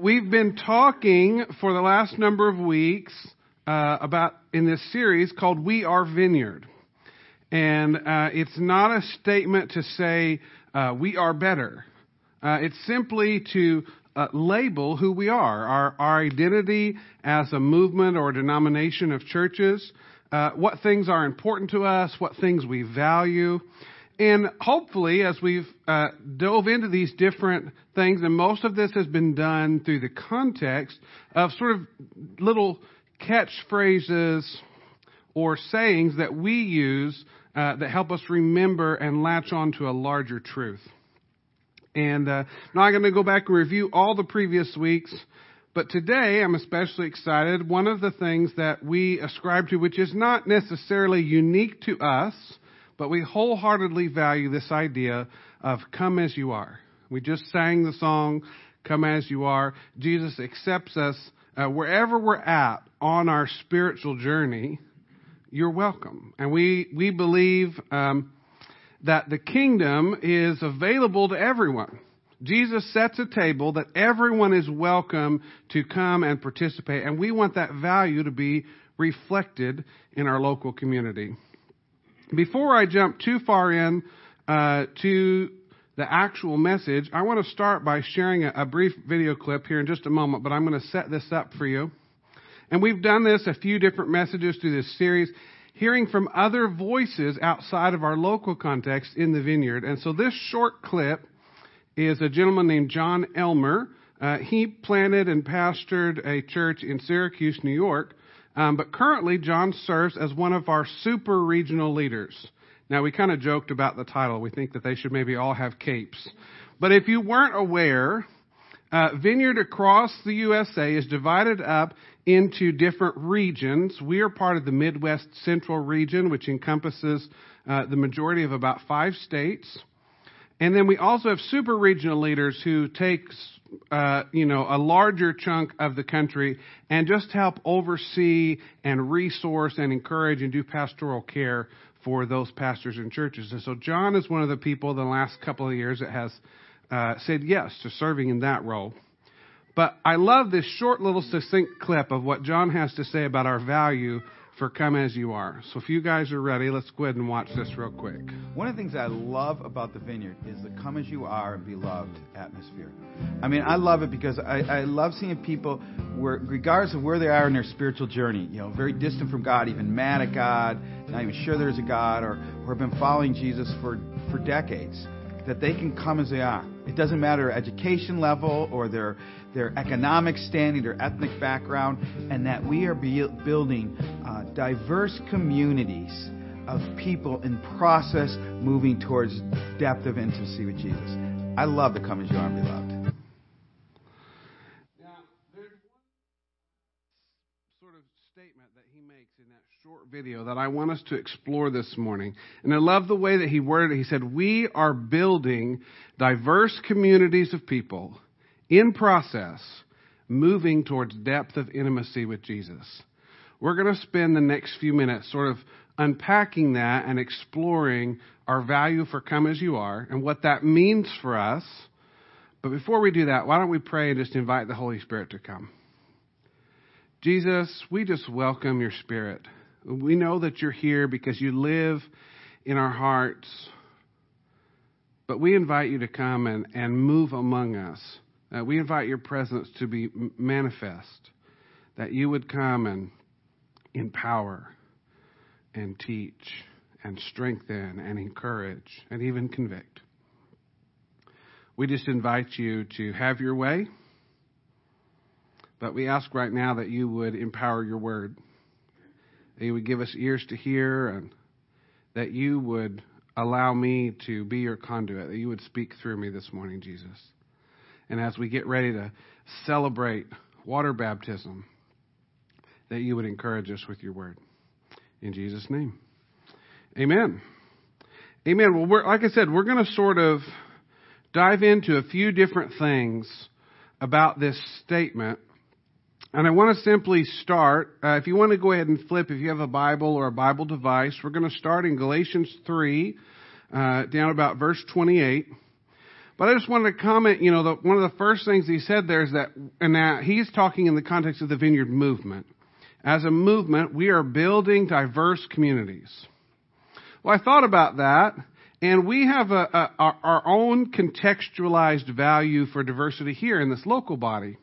We've been talking for the last number of weeks uh, about in this series called We Are Vineyard. And uh, it's not a statement to say uh, we are better. Uh, it's simply to uh, label who we are, our, our identity as a movement or a denomination of churches, uh, what things are important to us, what things we value. And hopefully, as we've uh, dove into these different things, and most of this has been done through the context of sort of little catchphrases or sayings that we use uh, that help us remember and latch on to a larger truth. And uh, now I'm going to go back and review all the previous weeks. But today I'm especially excited. One of the things that we ascribe to, which is not necessarily unique to us, but we wholeheartedly value this idea of come as you are. We just sang the song, Come as you are. Jesus accepts us uh, wherever we're at on our spiritual journey. You're welcome. And we, we believe um, that the kingdom is available to everyone. Jesus sets a table that everyone is welcome to come and participate, and we want that value to be reflected in our local community. Before I jump too far in uh, to the actual message, I want to start by sharing a, a brief video clip here in just a moment, but I'm going to set this up for you. And we've done this a few different messages through this series, hearing from other voices outside of our local context in the vineyard. And so this short clip is a gentleman named John Elmer. Uh, he planted and pastored a church in Syracuse, New York. Um, but currently, John serves as one of our super regional leaders. Now, we kind of joked about the title. We think that they should maybe all have capes. But if you weren't aware, uh, Vineyard across the USA is divided up into different regions. We are part of the Midwest Central region, which encompasses uh, the majority of about five states. And then we also have super regional leaders who take uh, you know, a larger chunk of the country and just help oversee and resource and encourage and do pastoral care for those pastors and churches. And so John is one of the people the last couple of years that has uh, said yes to serving in that role. But I love this short little succinct clip of what John has to say about our value for Come As You Are. So if you guys are ready, let's go ahead and watch this real quick. One of the things I love about the vineyard is the Come As You Are and Be Loved atmosphere. I mean, I love it because I, I love seeing people, where, regardless of where they are in their spiritual journey, you know, very distant from God, even mad at God, not even sure there's a God, or, or have been following Jesus for, for decades, that they can come as they are. It doesn't matter education level or their their economic standing, their ethnic background, and that we are building uh, diverse communities of people in process moving towards depth of intimacy with Jesus. I love the Come As You Are, Beloved. Now, there's one sort of statement that he makes in that short video that I want us to explore this morning. And I love the way that he worded it. He said, We are building diverse communities of people in process, moving towards depth of intimacy with Jesus. We're going to spend the next few minutes sort of unpacking that and exploring our value for come as you are and what that means for us. But before we do that, why don't we pray and just invite the Holy Spirit to come? Jesus, we just welcome your Spirit. We know that you're here because you live in our hearts. But we invite you to come and, and move among us. Uh, we invite your presence to be manifest, that you would come and empower and teach and strengthen and encourage and even convict. We just invite you to have your way, but we ask right now that you would empower your word, that you would give us ears to hear, and that you would allow me to be your conduit, that you would speak through me this morning, Jesus and as we get ready to celebrate water baptism, that you would encourage us with your word. In Jesus' name. Amen. Amen. Well, like I said, we're going to sort of dive into a few different things about this statement. And I want to simply start. Uh, if you want to go ahead and flip, if you have a Bible or a Bible device, we're going to start in Galatians 3, uh, down about verse 28. But I just wanted to comment, you know, the, one of the first things he said there is that, and now he's talking in the context of the vineyard movement. As a movement, we are building diverse communities. Well, I thought about that, and we have a, a, our, our own contextualized value for diversity here in this local body.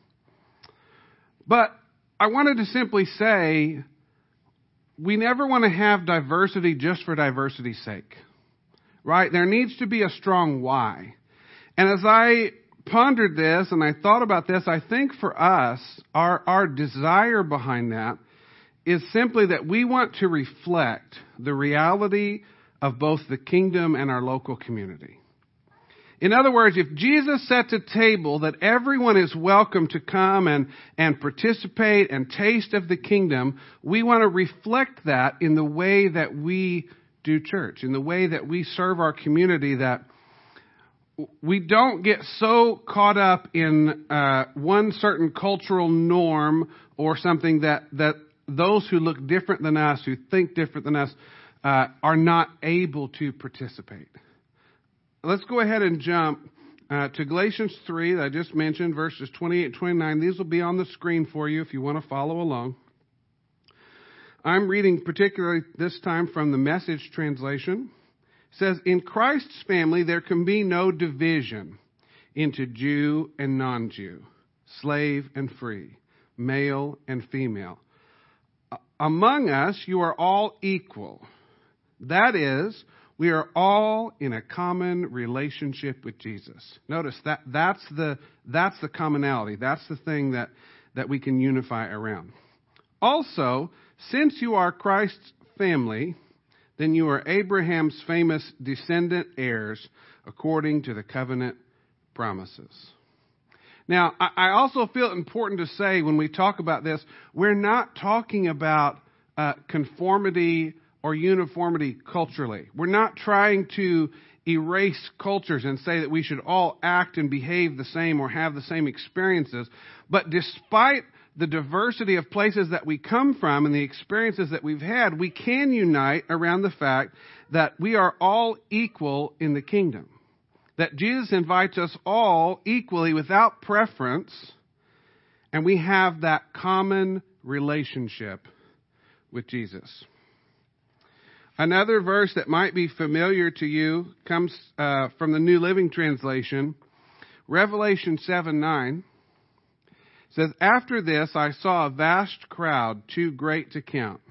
But I wanted to simply say we never want to have diversity just for diversity's sake, right? There needs to be a strong why. And as I pondered this and I thought about this, I think for us, our, our desire behind that is simply that we want to reflect the reality of both the kingdom and our local community. In other words, if Jesus sets a table that everyone is welcome to come and, and participate and taste of the kingdom, we want to reflect that in the way that we do church, in the way that we serve our community, that we don't get so caught up in uh, one certain cultural norm or something that, that those who look different than us, who think different than us, uh, are not able to participate let's go ahead and jump uh, to Galatians 3 that I just mentioned, verses 28 and 29. These will be on the screen for you if you want to follow along. I'm reading particularly this time from the message translation. It says, In Christ's family there can be no division into Jew and non Jew, slave and free, male and female. Among us, you are all equal. That is, we are all in a common relationship with Jesus. Notice that that's the that's the commonality. That's the thing that that we can unify around. Also, since you are Christ's family, then you are Abraham's famous descendant heirs according to the covenant promises. Now, I also feel important to say when we talk about this, we're not talking about uh, conformity or uniformity culturally. We're not trying to erase cultures and say that we should all act and behave the same or have the same experiences. But despite the diversity of places that we come from and the experiences that we've had, we can unite around the fact that we are all equal in the kingdom. That Jesus invites us all equally without preference, and we have that common relationship with Jesus. Another verse that might be familiar to you comes uh, from the New Living Translation. Revelation 7 9 says, After this I saw a vast crowd, too great to count,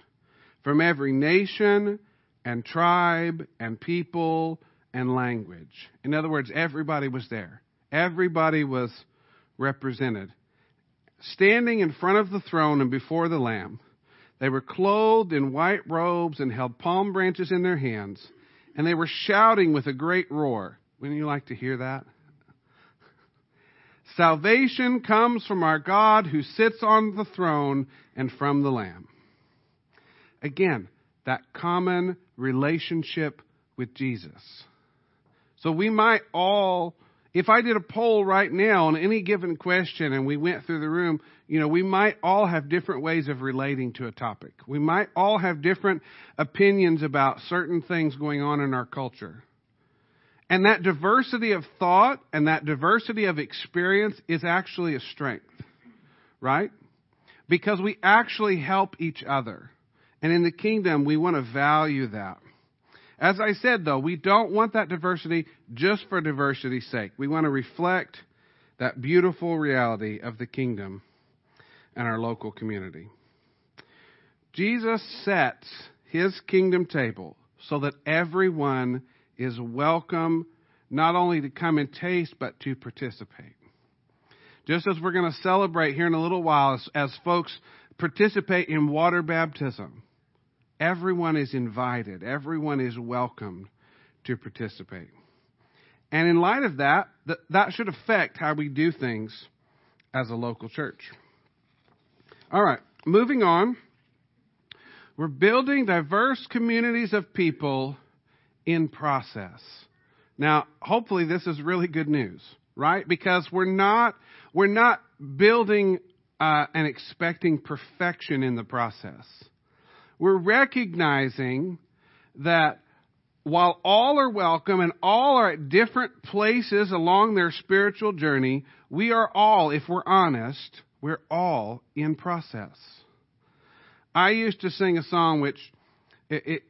from every nation and tribe and people and language. In other words, everybody was there. Everybody was represented. Standing in front of the throne and before the Lamb they were clothed in white robes and held palm branches in their hands, and they were shouting with a great roar. Wouldn't you like to hear that? Salvation comes from our God who sits on the throne and from the Lamb. Again, that common relationship with Jesus. So we might all if I did a poll right now on any given question and we went through the room, you know, we might all have different ways of relating to a topic. We might all have different opinions about certain things going on in our culture. And that diversity of thought and that diversity of experience is actually a strength, right? Because we actually help each other. And in the kingdom, we want to value that. As I said, though, we don't want that diversity just for diversity's sake. We want to reflect that beautiful reality of the kingdom and our local community. Jesus sets his kingdom table so that everyone is welcome not only to come and taste, but to participate. Just as we're going to celebrate here in a little while as, as folks participate in water baptism. Everyone is invited, everyone is welcomed to participate. And in light of that, that should affect how we do things as a local church. All right, moving on. We're building diverse communities of people in process. Now, hopefully this is really good news, right? Because we're not we're not building uh, and expecting perfection in the process we're recognizing that while all are welcome and all are at different places along their spiritual journey, we are all, if we're honest, we're all in process. I used to sing a song which, it, it,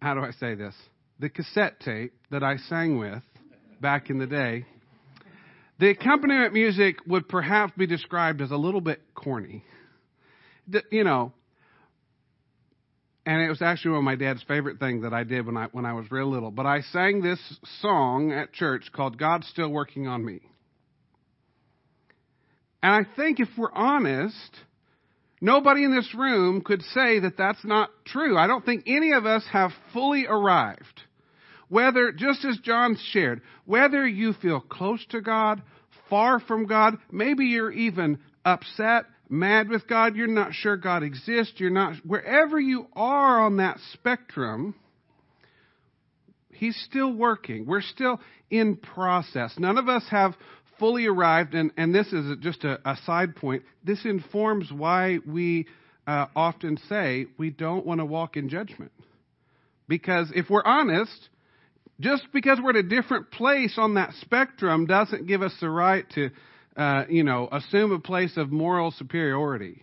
how do I say this? The cassette tape that I sang with back in the day, the accompaniment music would perhaps be described as a little bit corny. You know, and it was actually one of my dad's favorite things that I did when I when I was real little. But I sang this song at church called "God's Still Working on Me," and I think if we're honest, nobody in this room could say that that's not true. I don't think any of us have fully arrived. Whether, just as John shared, whether you feel close to God, far from God, maybe you're even upset, mad with God, you're not sure God exists, you're not, wherever you are on that spectrum, He's still working. We're still in process. None of us have fully arrived, and, and this is just a, a side point. This informs why we uh, often say we don't want to walk in judgment. Because if we're honest, just because we're at a different place on that spectrum doesn't give us the right to uh, you know, assume a place of moral superiority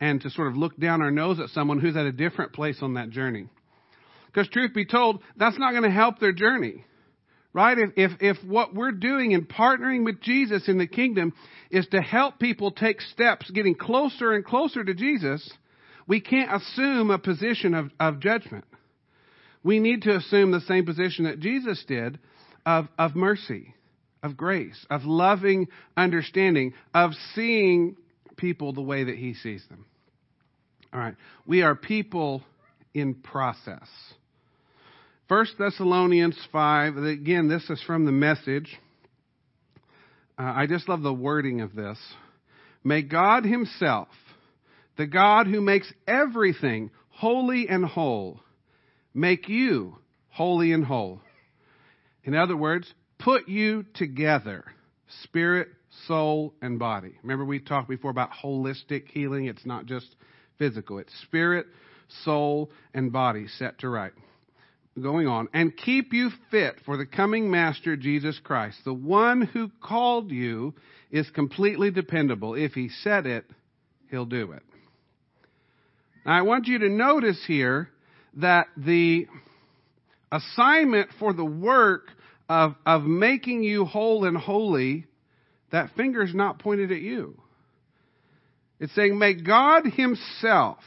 and to sort of look down our nose at someone who's at a different place on that journey. Because truth be told, that's not going to help their journey. Right? If, if, if what we're doing in partnering with Jesus in the kingdom is to help people take steps getting closer and closer to Jesus, we can't assume a position of, of judgment. We need to assume the same position that Jesus did of, of mercy of grace, of loving understanding, of seeing people the way that He sees them. All right. We are people in process. 1 Thessalonians 5, again, this is from the message. Uh, I just love the wording of this. May God Himself, the God who makes everything holy and whole, make you holy and whole. In other words, put you together spirit, soul, and body. Remember, we talked before about holistic healing. It's not just physical, it's spirit, soul, and body set to right. Going on, and keep you fit for the coming Master Jesus Christ. The one who called you is completely dependable. If he said it, he'll do it. Now, I want you to notice here that the assignment for the work of, of making you whole and holy, that finger is not pointed at you. It's saying, may God Himself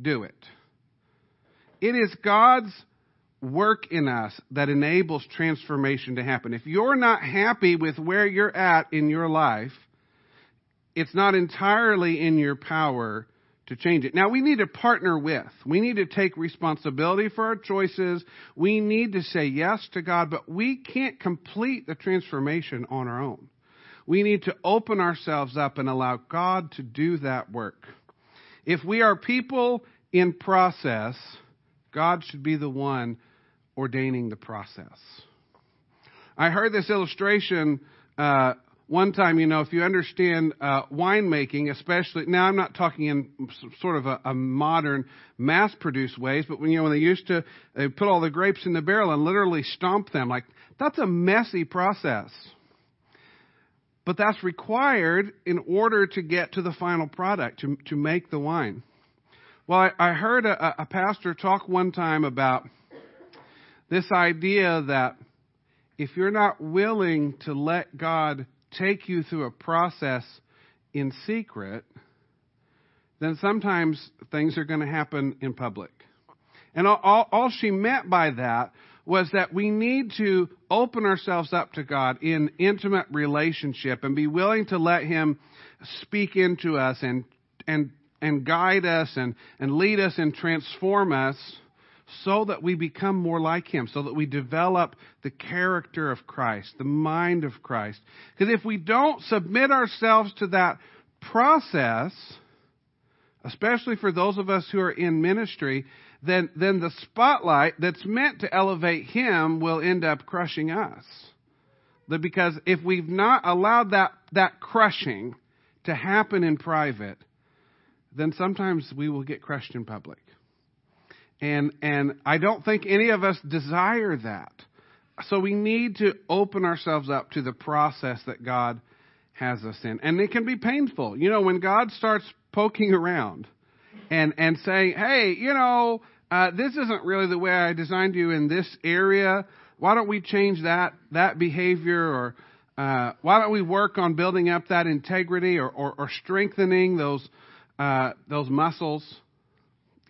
do it. It is God's work in us that enables transformation to happen. If you're not happy with where you're at in your life, it's not entirely in your power to change it. Now, we need to partner with. We need to take responsibility for our choices. We need to say yes to God, but we can't complete the transformation on our own. We need to open ourselves up and allow God to do that work. If we are people in process, God should be the one ordaining the process. I heard this illustration uh, one time, you know, if you understand uh, winemaking, especially now, I'm not talking in sort of a, a modern, mass-produced ways, but when you know when they used to they put all the grapes in the barrel and literally stomp them, like that's a messy process. But that's required in order to get to the final product to to make the wine. Well, I, I heard a, a pastor talk one time about this idea that if you're not willing to let God take you through a process in secret, then sometimes things are going to happen in public. And all, all, all, she meant by that was that we need to open ourselves up to God in intimate relationship and be willing to let Him speak into us and, and, and guide us and, and lead us and transform us so that we become more like Him, so that we develop the character of Christ, the mind of Christ. Because if we don't submit ourselves to that process, especially for those of us who are in ministry, then, then the spotlight that's meant to elevate Him will end up crushing us. Because if we've not allowed that, that crushing to happen in private, then sometimes we will get crushed in public. And, and I don't think any of us desire that. So we need to open ourselves up to the process that God has us in. And it can be painful. You know, when God starts poking around and, and saying, hey, you know, uh, this isn't really the way I designed you in this area. Why don't we change that, that behavior or, uh, why don't we work on building up that integrity or, or, or strengthening those, uh, those muscles?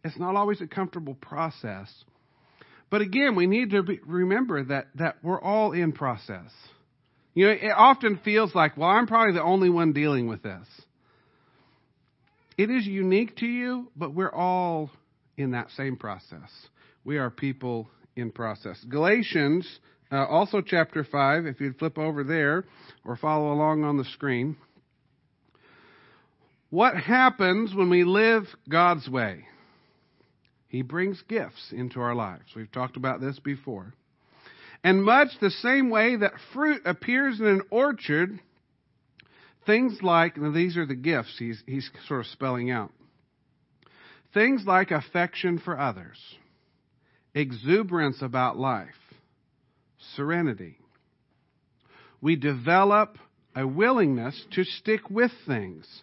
It's not always a comfortable process. But again, we need to be, remember that, that we're all in process. You know, it often feels like, well, I'm probably the only one dealing with this. It is unique to you, but we're all in that same process. We are people in process. Galatians, uh, also chapter 5, if you'd flip over there or follow along on the screen. What happens when we live God's way? He brings gifts into our lives. We've talked about this before. And much the same way that fruit appears in an orchard, things like, these are the gifts he's, he's sort of spelling out. Things like affection for others, exuberance about life, serenity. We develop a willingness to stick with things,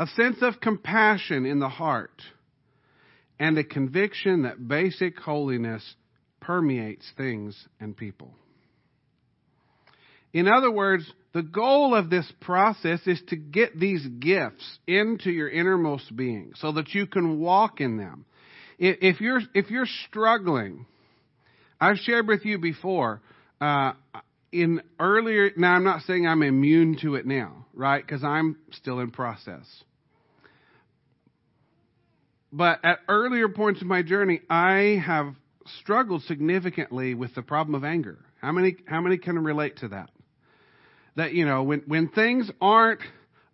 a sense of compassion in the heart, and a conviction that basic holiness permeates things and people. In other words, the goal of this process is to get these gifts into your innermost being so that you can walk in them. If you're, if you're struggling, I've shared with you before, uh, in earlier, now I'm not saying I'm immune to it now, right? Because I'm still in process. But at earlier points in my journey, I have struggled significantly with the problem of anger. How many, how many can relate to that? That, you know, when, when things aren't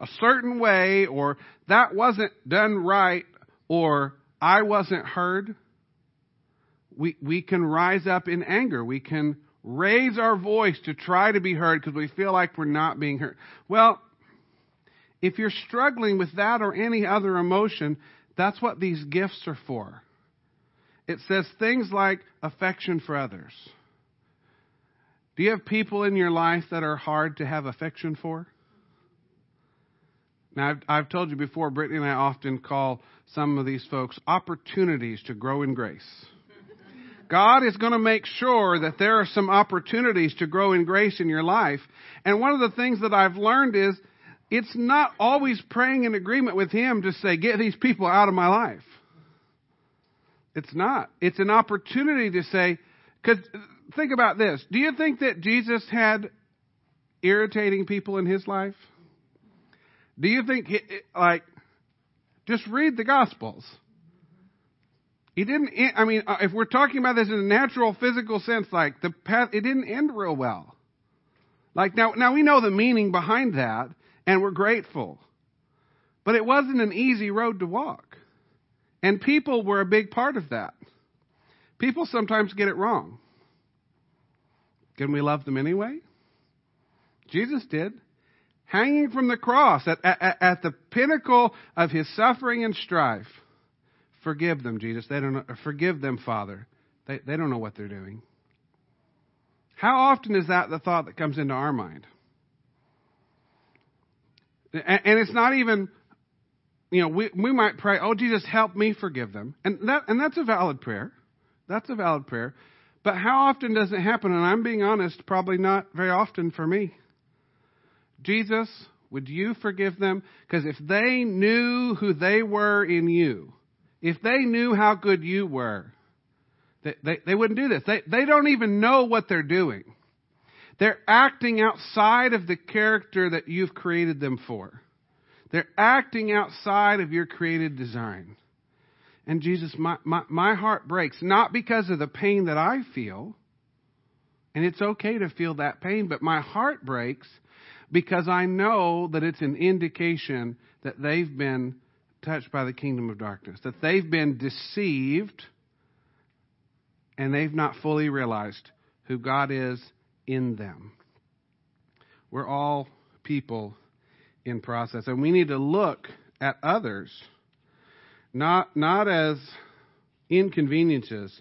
a certain way or that wasn't done right or I wasn't heard, we, we can rise up in anger. We can raise our voice to try to be heard because we feel like we're not being heard. Well, if you're struggling with that or any other emotion, that's what these gifts are for. It says things like affection for others. Do you have people in your life that are hard to have affection for? Now, I've, I've, told you before, Brittany and I often call some of these folks opportunities to grow in grace. God is going to make sure that there are some opportunities to grow in grace in your life. And one of the things that I've learned is it's not always praying in agreement with Him to say, get these people out of my life. It's not. It's an opportunity to say, because think about this. Do you think that Jesus had irritating people in his life? Do you think, like, just read the Gospels. He didn't, I mean, if we're talking about this in a natural physical sense, like, the path, it didn't end real well. Like, now, now we know the meaning behind that, and we're grateful. But it wasn't an easy road to walk. And people were a big part of that. People sometimes get it wrong. Can we love them anyway? Jesus did. Hanging from the cross at, at, at the pinnacle of his suffering and strife. Forgive them, Jesus. They don't know, forgive them, Father. They, they don't know what they're doing. How often is that the thought that comes into our mind? And it's not even, you know, we, we might pray, oh, Jesus, help me forgive them. And, that, and that's a valid prayer. That's a valid prayer. But how often does it happen? And I'm being honest, probably not very often for me. Jesus, would you forgive them? Because if they knew who they were in you, if they knew how good you were, they, they, they wouldn't do this. They, they don't even know what they're doing. They're acting outside of the character that you've created them for. They're acting outside of your created design. And Jesus, my, my, my heart breaks, not because of the pain that I feel, and it's okay to feel that pain, but my heart breaks because I know that it's an indication that they've been touched by the kingdom of darkness, that they've been deceived and they've not fully realized who God is in them. We're all people in process, and we need to look at others not not as inconveniences,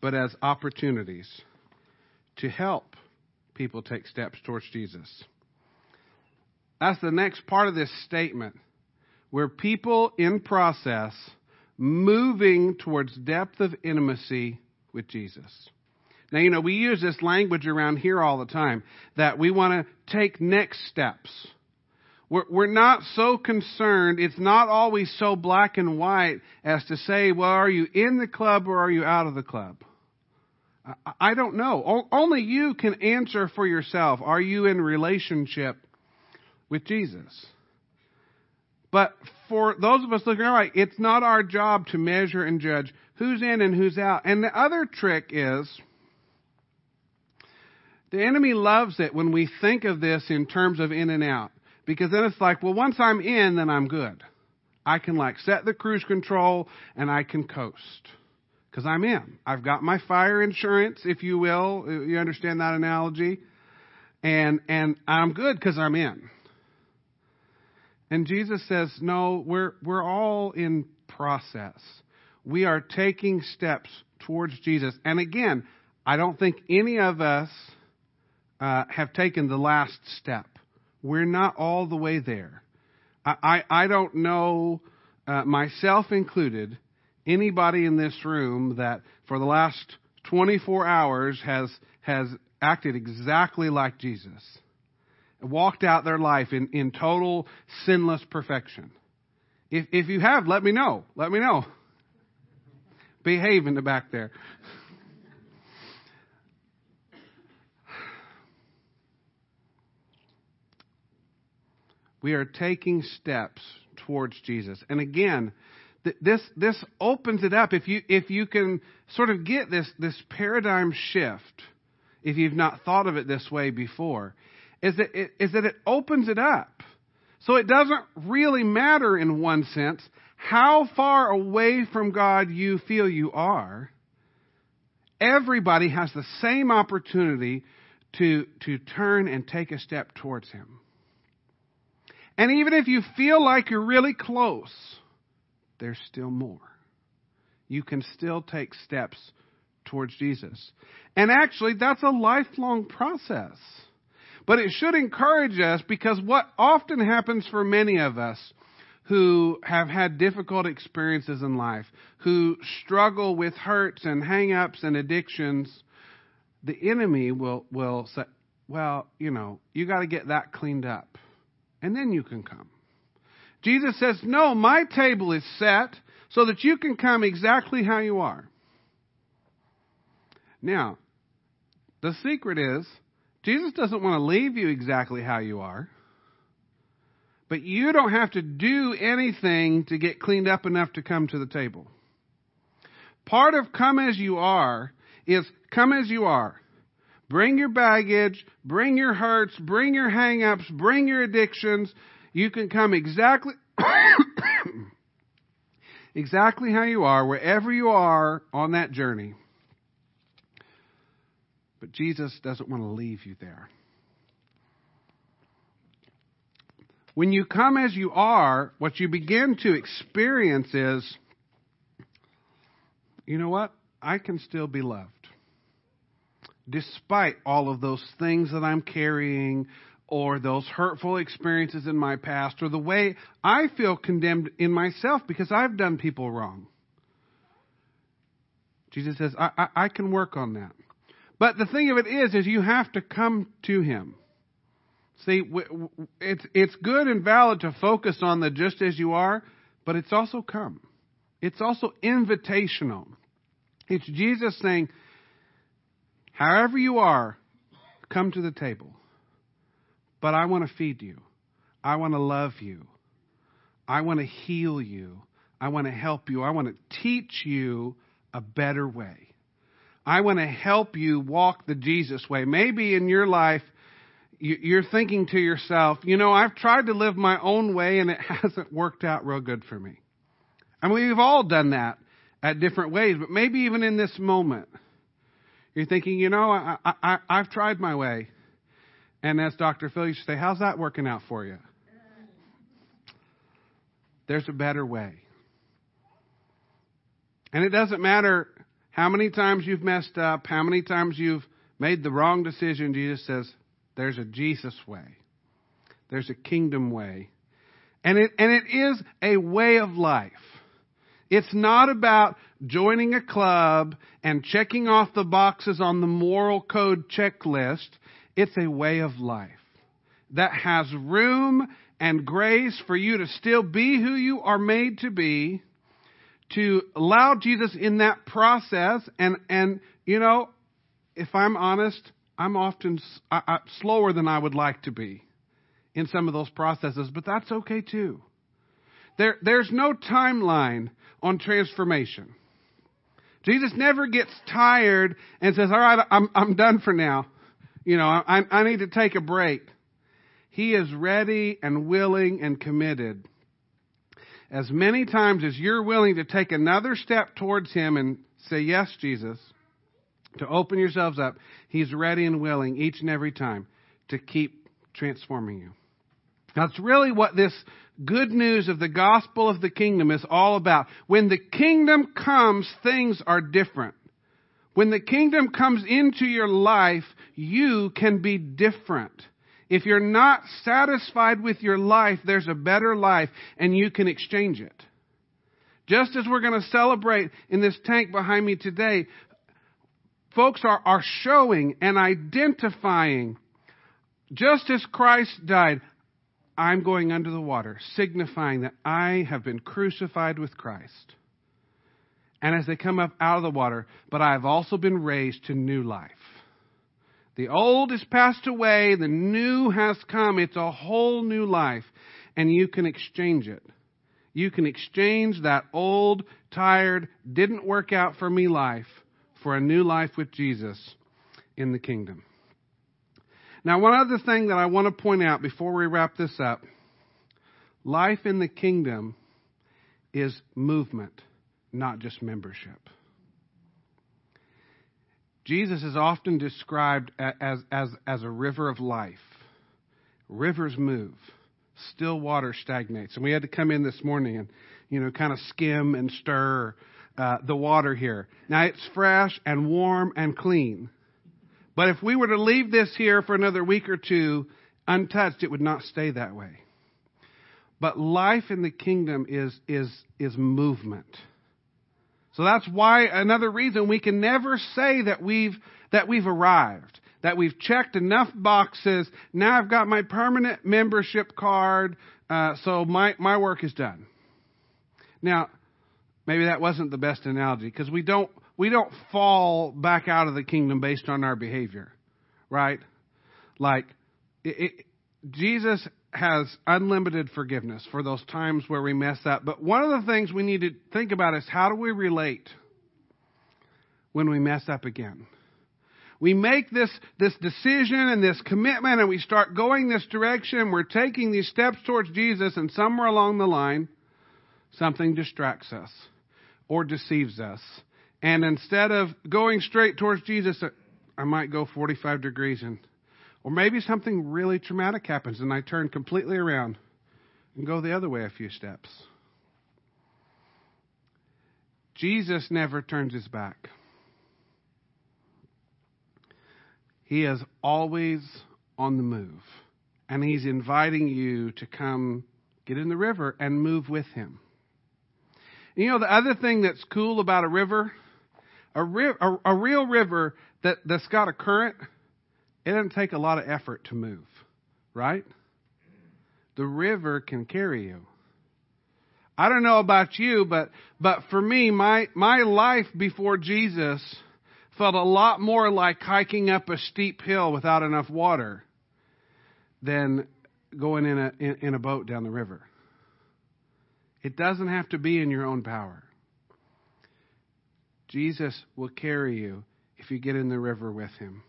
but as opportunities to help people take steps towards Jesus. That's the next part of this statement, where people in process moving towards depth of intimacy with Jesus. Now, you know, we use this language around here all the time that we want to take next steps. We're, we're not so concerned, it's not always so black and white as to say, well, are you in the club or are you out of the club? I, I don't know. O- only you can answer for yourself. Are you in relationship with Jesus? But for those of us looking right, it's not our job to measure and judge who's in and who's out. And the other trick is the enemy loves it when we think of this in terms of in and out. Because then it's like, well, once I'm in, then I'm good. I can like set the cruise control and I can coast. Because I'm in. I've got my fire insurance, if you will. You understand that analogy? And, and I'm good because I'm in. And Jesus says, no, we're, we're all in process. We are taking steps towards Jesus. And again, I don't think any of us uh, have taken the last step. We're not all the way there. I, I, I don't know, uh, myself included, anybody in this room that for the last 24 hours has, has acted exactly like Jesus, walked out their life in, in total sinless perfection. If, if you have, let me know. Let me know. Behave in the back there. We are taking steps towards Jesus. And again, this this opens it up. If you if you can sort of get this this paradigm shift, if you've not thought of it this way before, is that it, is that it opens it up. So it doesn't really matter in one sense how far away from God you feel you are. Everybody has the same opportunity to to turn and take a step towards Him. And even if you feel like you're really close, there's still more. You can still take steps towards Jesus. And actually, that's a lifelong process. But it should encourage us because what often happens for many of us who have had difficult experiences in life, who struggle with hurts and hang-ups and addictions, the enemy will, will say, well, you know, you got to get that cleaned up and then you can come. Jesus says, No, my table is set so that you can come exactly how you are. Now, the secret is, Jesus doesn't want to leave you exactly how you are, but you don't have to do anything to get cleaned up enough to come to the table. Part of come as you are is come as you are. Bring your baggage, bring your hurts, bring your hang-ups, bring your addictions. You can come exactly exactly how you are, wherever you are on that journey. But Jesus doesn't want to leave you there. When you come as you are, what you begin to experience is you know what? I can still be loved despite all of those things that I'm carrying or those hurtful experiences in my past or the way I feel condemned in myself because I've done people wrong. Jesus says, I, I, I can work on that. But the thing of it is, is you have to come to Him. See, it's, it's good and valid to focus on the just as you are, but it's also come. It's also invitational. It's Jesus saying, However you are, come to the table. But I want to feed you. I want to love you. I want to heal you. I want to help you. I want to teach you a better way. I want to help you walk the Jesus way. Maybe in your life, you're thinking to yourself, you know, I've tried to live my own way and it hasn't worked out real good for me. I mean, we've all done that at different ways, but maybe even in this moment, you're thinking, you know, I, I, I've tried my way. And as Dr. Phil used to say, how's that working out for you? There's a better way. And it doesn't matter how many times you've messed up, how many times you've made the wrong decision. Jesus says, there's a Jesus way. There's a kingdom way. And it, and it is a way of life. It's not about joining a club and checking off the boxes on the moral code checklist. It's a way of life that has room and grace for you to still be who you are made to be, to allow Jesus in that process. And, and you know, if I'm honest, I'm often I, I, slower than I would like to be in some of those processes, but that's okay too. There, there's no timeline on transformation. Jesus never gets tired and says, All right, I'm, I'm done for now. You know, I, I need to take a break. He is ready and willing and committed. As many times as you're willing to take another step towards Him and say, Yes, Jesus, to open yourselves up, He's ready and willing each and every time to keep transforming you. That's really what this good news of the gospel of the kingdom is all about. When the kingdom comes, things are different. When the kingdom comes into your life, you can be different. If you're not satisfied with your life, there's a better life and you can exchange it. Just as we're going to celebrate in this tank behind me today, folks are, are showing and identifying just as Christ died, I'm going under the water, signifying that I have been crucified with Christ. And as they come up out of the water, but I have also been raised to new life. The old is passed away, the new has come. It's a whole new life, and you can exchange it. You can exchange that old, tired, didn't work out for me life for a new life with Jesus in the kingdom. Now, one other thing that I want to point out before we wrap this up life in the kingdom is movement, not just membership. Jesus is often described as, as, as a river of life. Rivers move, still water stagnates. And we had to come in this morning and, you know, kind of skim and stir uh, the water here. Now it's fresh and warm and clean. But if we were to leave this here for another week or two untouched, it would not stay that way. But life in the kingdom is, is, is movement. So that's why another reason we can never say that we've, that we've arrived, that we've checked enough boxes. Now I've got my permanent membership card, uh, so my, my work is done. Now, maybe that wasn't the best analogy because we don't, we don't fall back out of the kingdom based on our behavior, right? Like, it, it, Jesus has unlimited forgiveness for those times where we mess up. But one of the things we need to think about is how do we relate when we mess up again? We make this, this decision and this commitment and we start going this direction. We're taking these steps towards Jesus and somewhere along the line, something distracts us or deceives us and instead of going straight towards Jesus, uh, I might go 45 degrees and or maybe something really traumatic happens and I turn completely around and go the other way a few steps. Jesus never turns his back. He is always on the move. And he's inviting you to come get in the river and move with him. You know, the other thing that's cool about a river a, a, a real river that, that's got a current, it doesn't take a lot of effort to move, right? The river can carry you. I don't know about you, but but for me, my my life before Jesus felt a lot more like hiking up a steep hill without enough water than going in a in, in a boat down the river. It doesn't have to be in your own power. Jesus will carry you if you get in the river with him.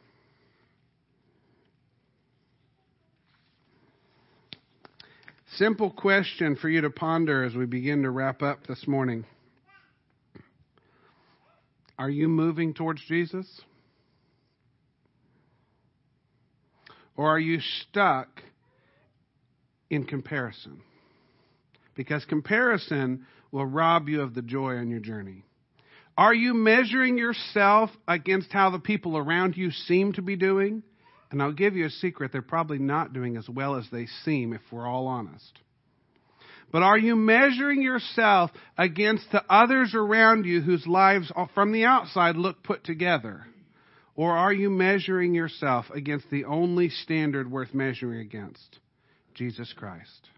Simple question for you to ponder as we begin to wrap up this morning. Are you moving towards Jesus? Or are you stuck in comparison? Because comparison will rob you of the joy on your journey. Are you measuring yourself against how the people around you seem to be doing? And I'll give you a secret, they're probably not doing as well as they seem if we're all honest. But are you measuring yourself against the others around you whose lives from the outside look put together? Or are you measuring yourself against the only standard worth measuring against? Jesus Christ.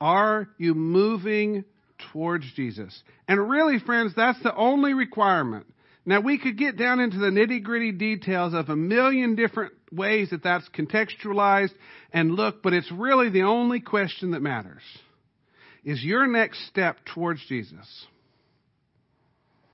Are you moving towards Jesus? And really, friends, that's the only requirement. Now, we could get down into the nitty gritty details of a million different ways that that's contextualized and look, but it's really the only question that matters. Is your next step towards Jesus?